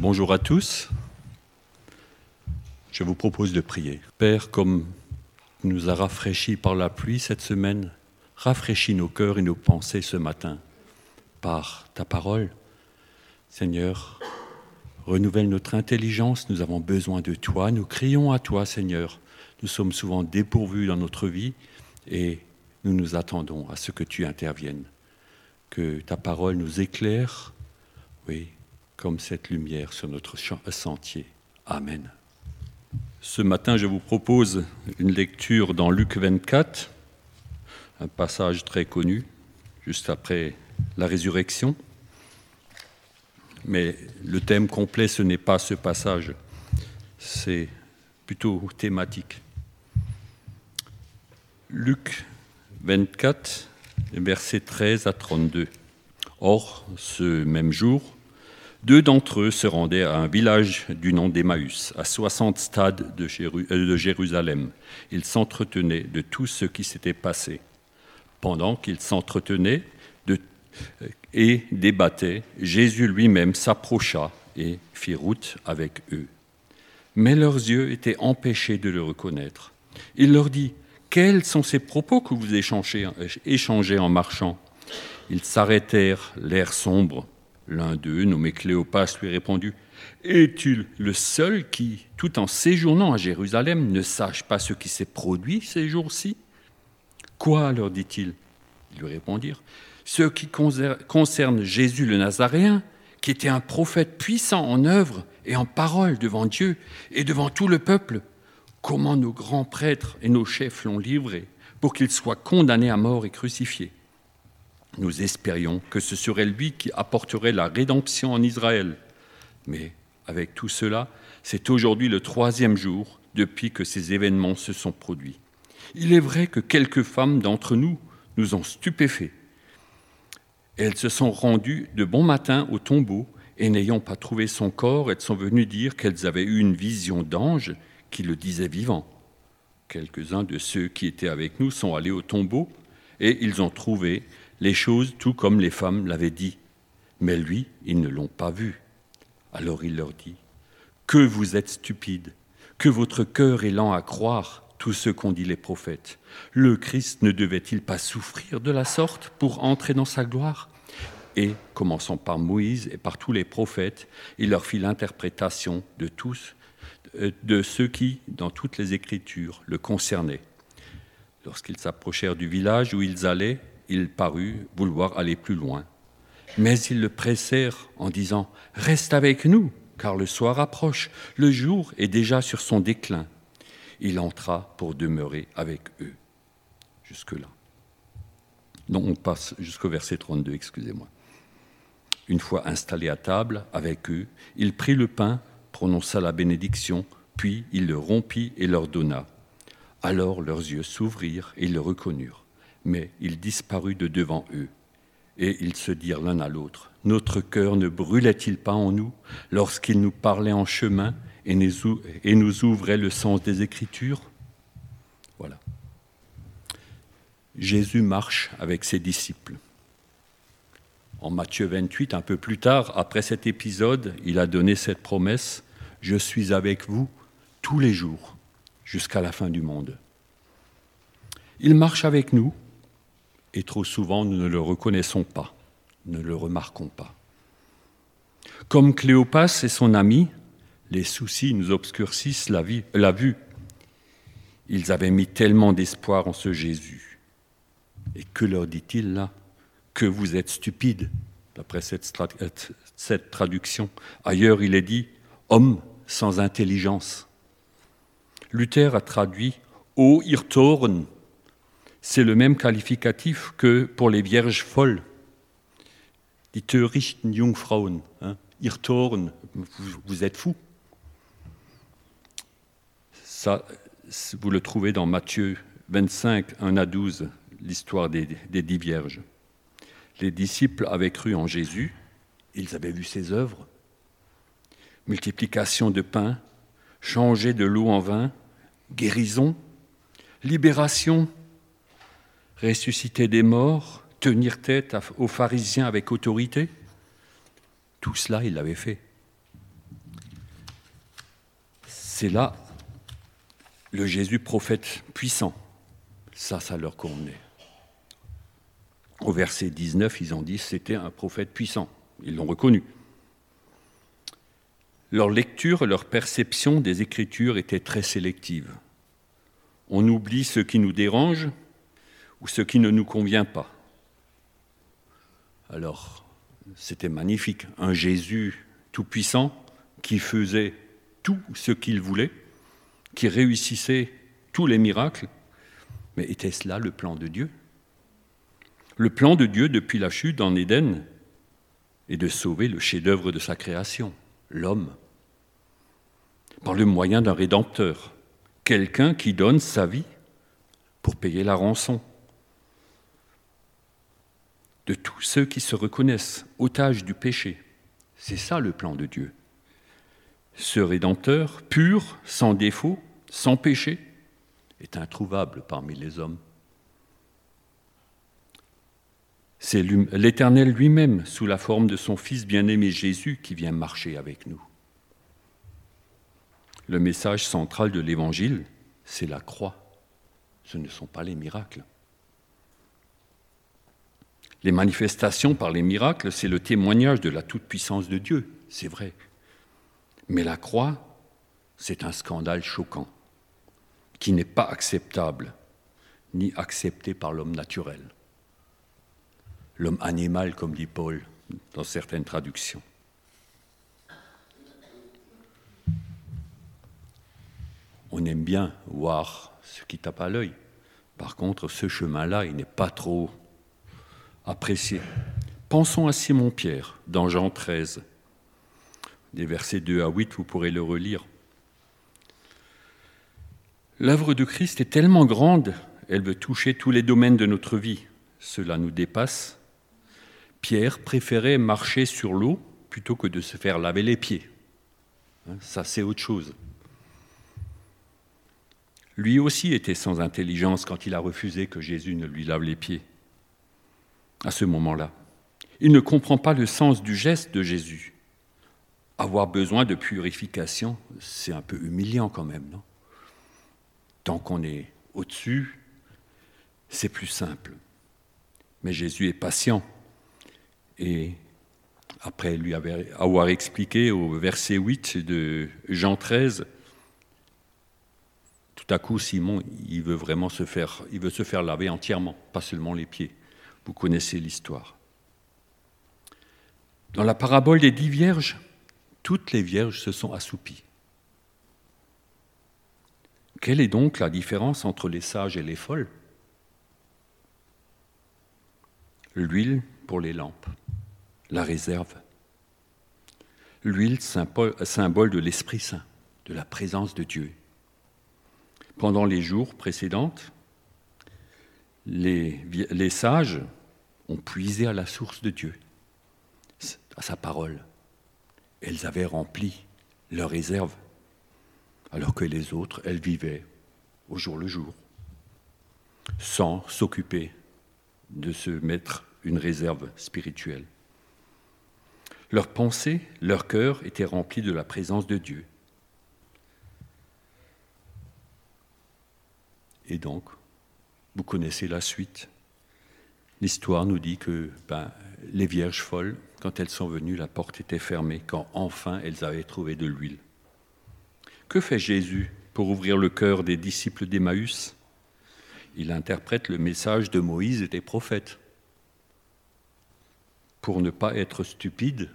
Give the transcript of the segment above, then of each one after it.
Bonjour à tous. Je vous propose de prier. Père, comme tu nous as rafraîchis par la pluie cette semaine, rafraîchis nos cœurs et nos pensées ce matin par ta parole. Seigneur, renouvelle notre intelligence, nous avons besoin de toi, nous crions à toi, Seigneur. Nous sommes souvent dépourvus dans notre vie et nous nous attendons à ce que tu interviennes. Que ta parole nous éclaire, oui, comme cette lumière sur notre sentier. Amen. Ce matin, je vous propose une lecture dans Luc 24, un passage très connu, juste après la résurrection. Mais le thème complet, ce n'est pas ce passage, c'est plutôt thématique. Luc 24, versets 13 à 32. Or, ce même jour, deux d'entre eux se rendaient à un village du nom d'Emmaüs, à 60 stades euh, de, Jérusalem. Ils s'entretenaient de tout ce qui s'était passé. Pendant qu'ils s'entretenaient euh, et débattaient, Jésus lui-même s'approcha et fit route avec eux. Mais leurs yeux étaient empêchés de le reconnaître. Il leur dit, Quels sont ces propos que vous échangez en marchant? Ils s'arrêtèrent, l'air sombre L'un d'eux, nommé Cléopas, lui répondit Es-tu le seul qui, tout en séjournant à Jérusalem, ne sache pas ce qui s'est produit ces jours-ci? Quoi leur dit-il? Ils lui répondirent Ce qui concerne Jésus le Nazaréen, qui était un prophète puissant en œuvre et en parole devant Dieu et devant tout le peuple, comment nos grands prêtres et nos chefs l'ont livré pour qu'il soit condamné à mort et crucifié? Nous espérions que ce serait lui qui apporterait la rédemption en Israël. Mais avec tout cela, c'est aujourd'hui le troisième jour depuis que ces événements se sont produits. Il est vrai que quelques femmes d'entre nous nous ont stupéfaits. Elles se sont rendues de bon matin au tombeau et n'ayant pas trouvé son corps, elles sont venues dire qu'elles avaient eu une vision d'ange qui le disait vivant. Quelques-uns de ceux qui étaient avec nous sont allés au tombeau et ils ont trouvé les choses tout comme les femmes l'avaient dit. Mais lui, ils ne l'ont pas vu. Alors il leur dit, Que vous êtes stupides, que votre cœur est lent à croire tout ce qu'ont dit les prophètes. Le Christ ne devait-il pas souffrir de la sorte pour entrer dans sa gloire? Et, commençant par Moïse et par tous les prophètes, il leur fit l'interprétation de tous, de ceux qui, dans toutes les Écritures, le concernaient. Lorsqu'ils s'approchèrent du village où ils allaient, il parut vouloir aller plus loin. Mais ils le pressèrent en disant Reste avec nous, car le soir approche, le jour est déjà sur son déclin. Il entra pour demeurer avec eux. Jusque-là. Non, on passe jusqu'au verset 32, excusez-moi. Une fois installé à table avec eux, il prit le pain, prononça la bénédiction, puis il le rompit et leur donna. Alors leurs yeux s'ouvrirent et ils le reconnurent mais il disparut de devant eux. Et ils se dirent l'un à l'autre, Notre cœur ne brûlait-il pas en nous lorsqu'il nous parlait en chemin et nous ouvrait le sens des Écritures? Voilà. Jésus marche avec ses disciples. En Matthieu 28, un peu plus tard, après cet épisode, il a donné cette promesse, Je suis avec vous tous les jours jusqu'à la fin du monde. Il marche avec nous et trop souvent nous ne le reconnaissons pas, ne le remarquons pas. Comme Cléopas et son ami, les soucis nous obscurcissent la, vie, la vue. Ils avaient mis tellement d'espoir en ce Jésus. Et que leur dit-il là? Que vous êtes stupides, d'après cette, cette traduction. Ailleurs, il est dit homme sans intelligence. Luther a traduit O Irrtorn, c'est le même qualificatif que pour les vierges folles. Die törichten Jungfrauen, hein, vous êtes fous. Ça, vous le trouvez dans Matthieu 25, 1 à 12, l'histoire des, des dix vierges. Les disciples avaient cru en Jésus, ils avaient vu ses œuvres. Multiplication de pain, changer de l'eau en vin, guérison, libération ressusciter des morts, tenir tête aux pharisiens avec autorité, tout cela, il l'avait fait. C'est là le Jésus prophète puissant. Ça, ça leur convenait. Au verset 19, ils ont dit c'était un prophète puissant. Ils l'ont reconnu. Leur lecture, leur perception des Écritures était très sélective. On oublie ce qui nous dérange ou ce qui ne nous convient pas. Alors, c'était magnifique. Un Jésus tout-puissant qui faisait tout ce qu'il voulait, qui réussissait tous les miracles. Mais était-ce là le plan de Dieu? Le plan de Dieu depuis la chute en Éden est de sauver le chef-d'œuvre de sa création, l'homme, par le moyen d'un rédempteur, quelqu'un qui donne sa vie pour payer la rançon de tous ceux qui se reconnaissent otages du péché. C'est ça le plan de Dieu. Ce Rédempteur, pur, sans défaut, sans péché, est introuvable parmi les hommes. C'est l'Éternel lui-même, sous la forme de son Fils bien-aimé Jésus, qui vient marcher avec nous. Le message central de l'Évangile, c'est la croix. Ce ne sont pas les miracles. Les manifestations par les miracles, c'est le témoignage de la toute-puissance de Dieu, c'est vrai. Mais la croix, c'est un scandale choquant, qui n'est pas acceptable, ni accepté par l'homme naturel. L'homme animal, comme dit Paul dans certaines traductions. on aime bien voir ce qui tape à l'œil. Par contre, ce chemin-là, il n'est pas trop apprécié. Pensons à Simon-Pierre dans Jean 13. Des versets 2 à 8, vous pourrez le relire. L'œuvre de Christ est tellement grande, elle veut toucher tous les domaines de notre vie. Cela nous dépasse. Pierre préférait marcher sur l'eau plutôt que de se faire laver les pieds. Hein, ça, c'est autre chose. Lui aussi était sans intelligence quand il a refusé que Jésus ne lui lave les pieds. À ce moment-là, il ne comprend pas le sens du geste de Jésus. Avoir besoin de purification, c'est un peu humiliant quand même, non? Tant qu'on est au-dessus, c'est plus simple. Mais Jésus est patient. Et après lui avoir expliqué au verset 8 de Jean 13, tout à coup, Simon, il veut vraiment se faire, il veut se faire laver entièrement, pas seulement les pieds. Vous connaissez l'histoire. Dans la parabole des dix vierges, toutes les vierges se sont assoupies. Quelle est donc la différence entre les sages et les folles? L'huile pour les lampes, la réserve. L'huile, symbole de l'Esprit Saint, de la présence de Dieu pendant les jours précédents, les, les, sages ont puisé à la source de Dieu, à sa parole. Elles avaient rempli leurs réserves, alors que les autres, elles vivaient au jour le jour, sans s'occuper de se mettre une réserve spirituelle. Leurs pensées, leur cœur étaient remplis de la présence de Dieu. Et donc, vous connaissez la suite. L'histoire nous dit que ben, les vierges folles, quand elles sont venues, la porte était fermée, quand enfin elles avaient trouvé de l'huile. Que fait Jésus pour ouvrir le cœur des disciples d'Emmaüs? Il interprète le message de Moïse et des prophètes. Pour ne pas être stupide,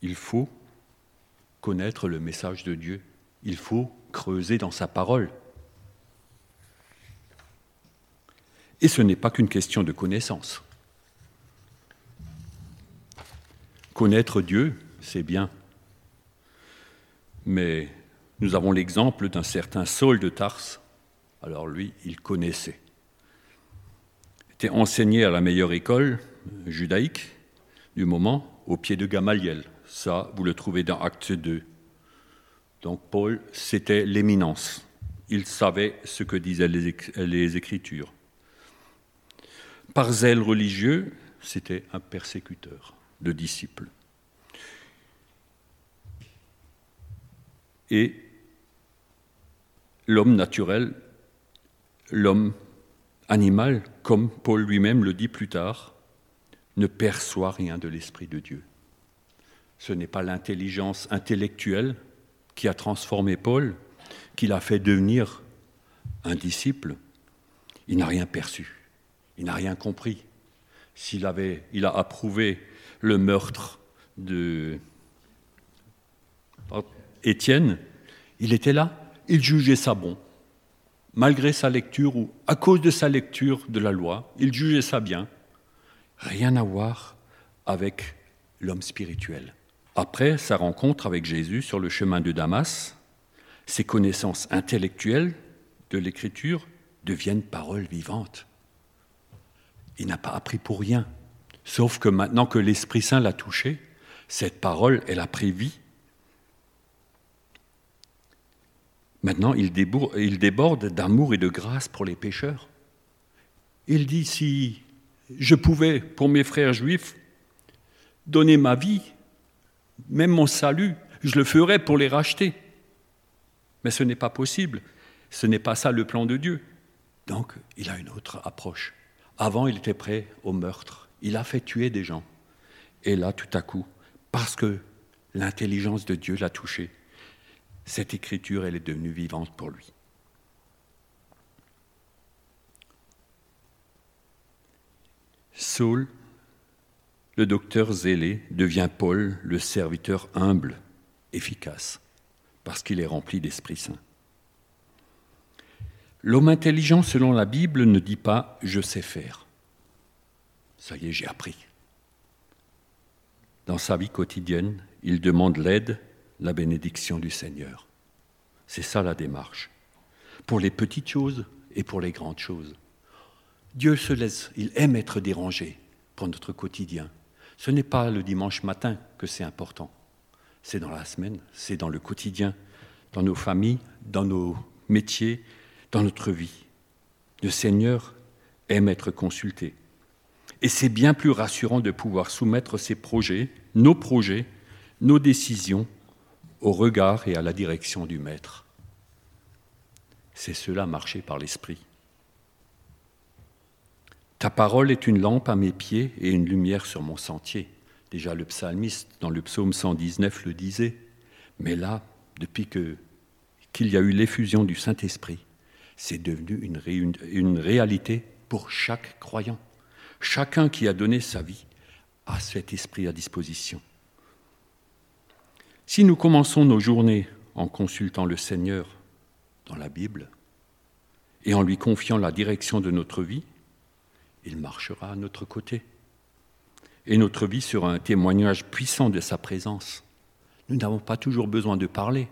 il faut connaître le message de Dieu. Il faut creuser dans sa parole. Et ce n'est pas qu'une question de connaissance. Connaître Dieu, c'est bien. Mais nous avons l'exemple d'un certain Saul de Tarse. Alors lui, il connaissait. Il était enseigné à la meilleure école judaïque du moment, au pied de Gamaliel. Ça, vous le trouvez dans Acte 2. Donc Paul, c'était l'éminence. Il savait ce que disaient les Écritures. Par zèle religieux, c'était un persécuteur de disciples. Et l'homme naturel, l'homme animal, comme Paul lui-même le dit plus tard, ne perçoit rien de l'Esprit de Dieu. Ce n'est pas l'intelligence intellectuelle qui a transformé Paul, qui l'a fait devenir un disciple. Il n'a rien perçu, il n'a rien compris. S'il avait, il a approuvé le meurtre de Étienne, il était là, il jugeait ça bon. Malgré sa lecture ou à cause de sa lecture de la loi, il jugeait ça bien. Rien à voir avec l'homme spirituel. Après sa rencontre avec Jésus sur le chemin de Damas, ses connaissances intellectuelles de l'écriture deviennent paroles vivantes. Il n'a pas appris pour rien. Sauf que maintenant que l'Esprit Saint l'a touché, cette parole, elle a pris vie. Maintenant, il déborde d'amour et de grâce pour les pécheurs. Il dit, si je pouvais, pour mes frères juifs, donner ma vie, même mon salut, je le ferais pour les racheter. Mais ce n'est pas possible. Ce n'est pas ça le plan de Dieu. Donc, il a une autre approche. Avant, il était prêt au meurtre. Il a fait tuer des gens. Et là, tout à coup, parce que l'intelligence de Dieu l'a touché, cette écriture, elle est devenue vivante pour lui. Saul, le docteur zélé, devient Paul, le serviteur humble, efficace, parce qu'il est rempli d'Esprit Saint. L'homme intelligent, selon la Bible, ne dit pas ⁇ je sais faire ⁇ Ça y est, j'ai appris. Dans sa vie quotidienne, il demande l'aide, la bénédiction du Seigneur. C'est ça la démarche. Pour les petites choses et pour les grandes choses. Dieu se laisse, il aime être dérangé pour notre quotidien. Ce n'est pas le dimanche matin que c'est important. C'est dans la semaine, c'est dans le quotidien, dans nos familles, dans nos métiers, dans notre vie. Le Seigneur aime être consulté. Et c'est bien plus rassurant de pouvoir soumettre ses projets, nos projets, nos décisions au regard et à la direction du Maître. C'est cela marcher par l'Esprit. Ta parole est une lampe à mes pieds et une lumière sur mon sentier. Déjà le psalmiste dans le psaume 119 le disait. Mais là, depuis que, qu'il y a eu l'effusion du Saint-Esprit, c'est devenu une, réalité pour chaque croyant. Chacun qui a donné sa vie a cet esprit à disposition. Si nous commençons nos journées en consultant le Seigneur dans la Bible et en lui confiant la direction de notre vie, il marchera à notre côté. Et notre vie sera un témoignage puissant de sa présence. Nous n'avons pas toujours besoin de parler.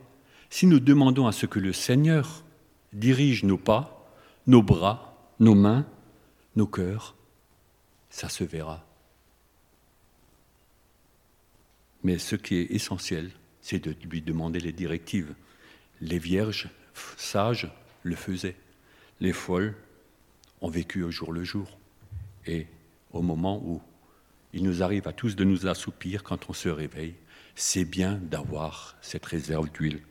Si nous demandons à ce que le Seigneur dirige nos pas, nos bras, nos mains, nos cœurs, ça se verra. Mais ce qui est essentiel, c'est de lui demander les directives. Les vierges sages le faisaient. Les folles ont vécu au jour le jour. Et au moment où il nous arrive à tous de nous assoupir quand on se réveille, c'est bien d'avoir cette réserve d'huile.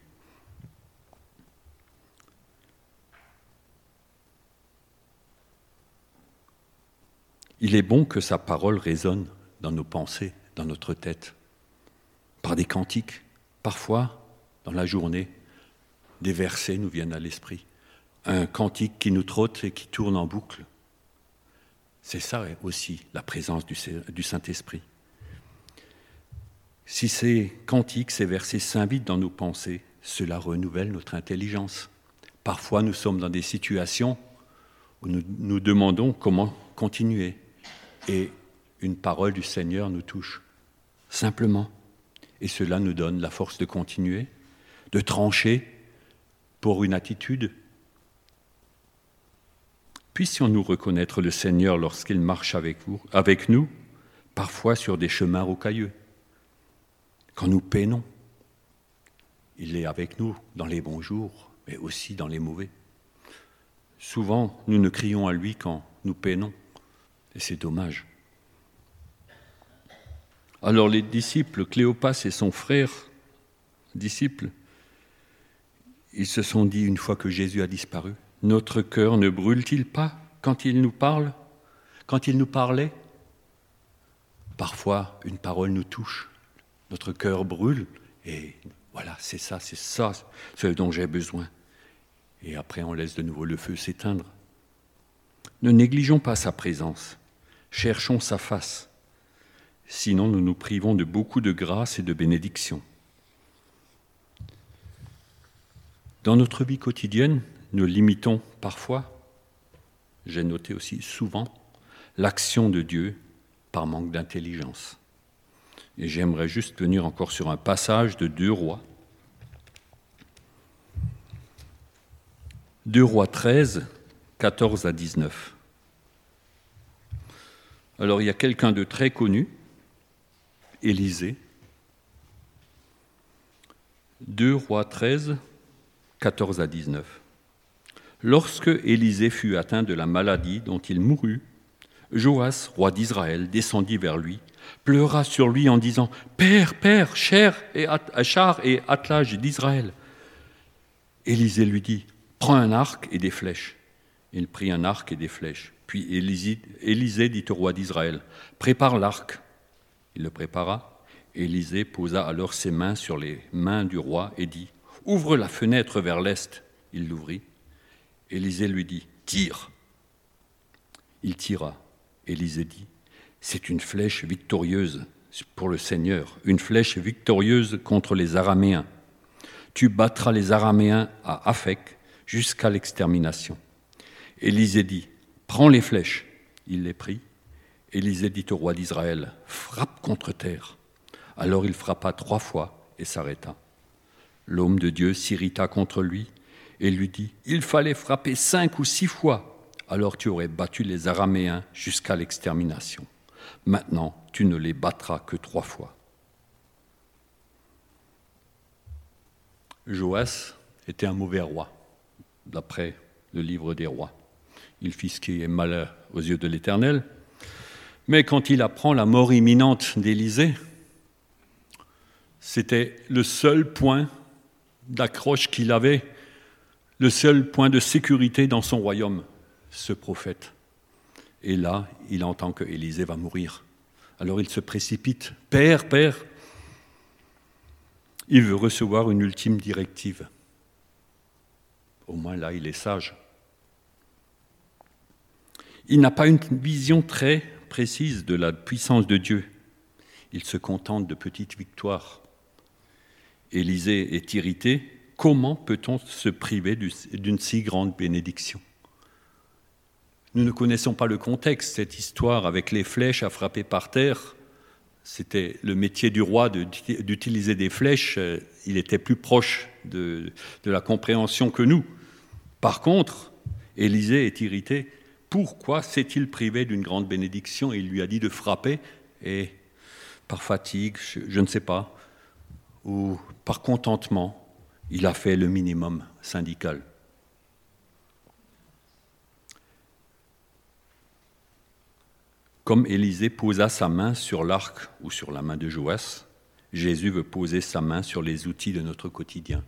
Il est bon que sa parole résonne dans nos pensées, dans notre tête, par des cantiques. Parfois, dans la journée, des versets nous viennent à l'esprit. Un cantique qui nous trotte et qui tourne en boucle. C'est ça aussi la présence du Saint-Esprit. Si ces cantiques, ces versets s'invitent dans nos pensées, cela renouvelle notre intelligence. Parfois, nous sommes dans des situations où nous nous demandons comment continuer et une parole du Seigneur nous touche, simplement. Et cela nous donne la force de continuer, de trancher pour une attitude. Puissions-nous reconnaître le Seigneur lorsqu'il marche avec, vous, avec nous, parfois sur des chemins rocailleux. Quand nous peinons, il est avec nous dans les bons jours, mais aussi dans les mauvais. Souvent, nous ne crions à lui quand nous peinons. Et c'est dommage. Alors les disciples, Cléopas et son frère, disciple, Ils se sont dit une fois que Jésus a disparu, notre cœur ne brûle-t-il pas quand il nous parle Quand il nous parlait? Parfois, une parole nous touche, notre cœur brûle, et voilà, c'est ça, c'est ça, ce dont j'ai besoin. Et après, on laisse de nouveau le feu s'éteindre. Ne négligeons pas sa présence, cherchons sa face, sinon nous nous privons de beaucoup de grâce et de bénédiction. Dans notre vie quotidienne, nous limitons parfois, j'ai noté aussi souvent, l'action de Dieu par manque d'intelligence. Et j'aimerais juste venir encore sur un passage de Deux Rois. Deux Rois 13, 14 à 19. Alors il y a quelqu'un de très connu, Élisée. Deux Rois 13, 14 à 19. Lorsque Élisée fut atteint de la maladie dont il mourut, Joas, roi d'Israël, descendit vers lui, pleura sur lui en disant Père, Père, cher et char et attelage d'Israël. Élisée lui dit Prends un arc et des flèches. Il prit un arc et des flèches. Puis Élisée dit au roi d'Israël Prépare l'arc. Il le prépara. Élisée posa alors ses mains sur les mains du roi et dit Ouvre la fenêtre vers l'est. Il l'ouvrit. Élisée lui dit Tire. Il tira. Élisée dit C'est une flèche victorieuse pour le Seigneur, une flèche victorieuse contre les Araméens. Tu battras les Araméens à Aphek jusqu'à l'extermination. Élisée dit Prends les flèches. Il les prit. Élisée dit au roi d'Israël Frappe contre terre. Alors il frappa trois fois et s'arrêta. L'homme de Dieu s'irrita contre lui et lui dit, Il fallait frapper cinq ou six fois, alors tu aurais battu les Araméens jusqu'à l'extermination. Maintenant, tu ne les battras que trois fois. Joas était un mauvais roi, d'après le livre des rois. Il fit ce qui est mal aux yeux de l'Éternel. Mais quand il apprend la mort imminente d'Élisée, c'était le seul point d'accroche qu'il avait, le seul point de sécurité dans son royaume, ce prophète. Et là, il entend que Élisée va mourir. Alors il se précipite. Père, Père, il veut recevoir une ultime directive. Au moins là, il est sage. Il n'a pas une vision très précise de la puissance de Dieu. Il se contente de petites victoires. Élisée est irrité, comment peut-on se priver d'une si grande bénédiction? Nous ne connaissons pas le contexte, cette histoire avec les flèches à frapper par terre. C'était le métier du roi d'utiliser des flèches, il était plus proche de, la compréhension que nous. Par contre, Élisée est irrité. Pourquoi s'est-il privé d'une grande bénédiction? Il lui a dit de frapper et par fatigue, je ne sais pas, ou par contentement, il a fait le minimum syndical. Comme Élisée posa sa main sur l'arc ou sur la main de Joas, Jésus veut poser sa main sur les outils de notre quotidien.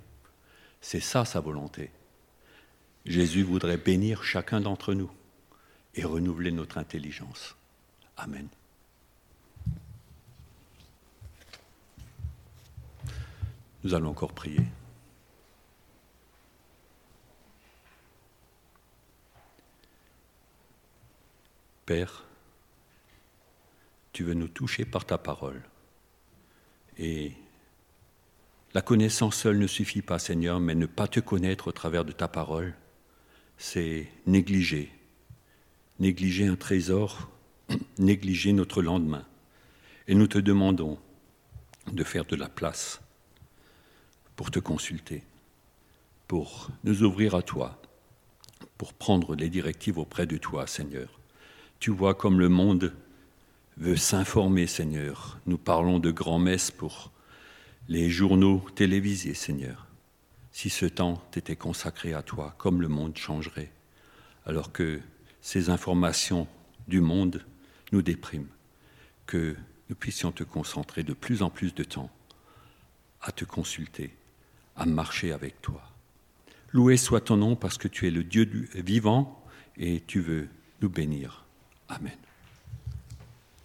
C'est ça sa volonté. Jésus voudrait bénir chacun d'entre nous et renouveler notre intelligence. Amen. Nous allons encore prier. Père, tu veux nous toucher par ta parole. Et la connaissance seule ne suffit pas, Seigneur, mais ne pas te connaître au travers de ta parole, c'est négliger. Négliger un trésor, négliger notre lendemain. Et nous te demandons de faire de la place pour te consulter, pour nous ouvrir à toi, pour prendre les directives auprès de toi, Seigneur. Tu vois comme le monde veut s'informer, Seigneur. Nous parlons de grand-messe pour les journaux télévisés, Seigneur. Si ce temps t'était consacré à toi, comme le monde changerait, alors que ces informations du monde nous dépriment, que nous puissions te concentrer de plus en plus de temps à te consulter à marcher avec toi. Loué soit ton nom parce que tu es le Dieu vivant et tu veux nous bénir. Amen.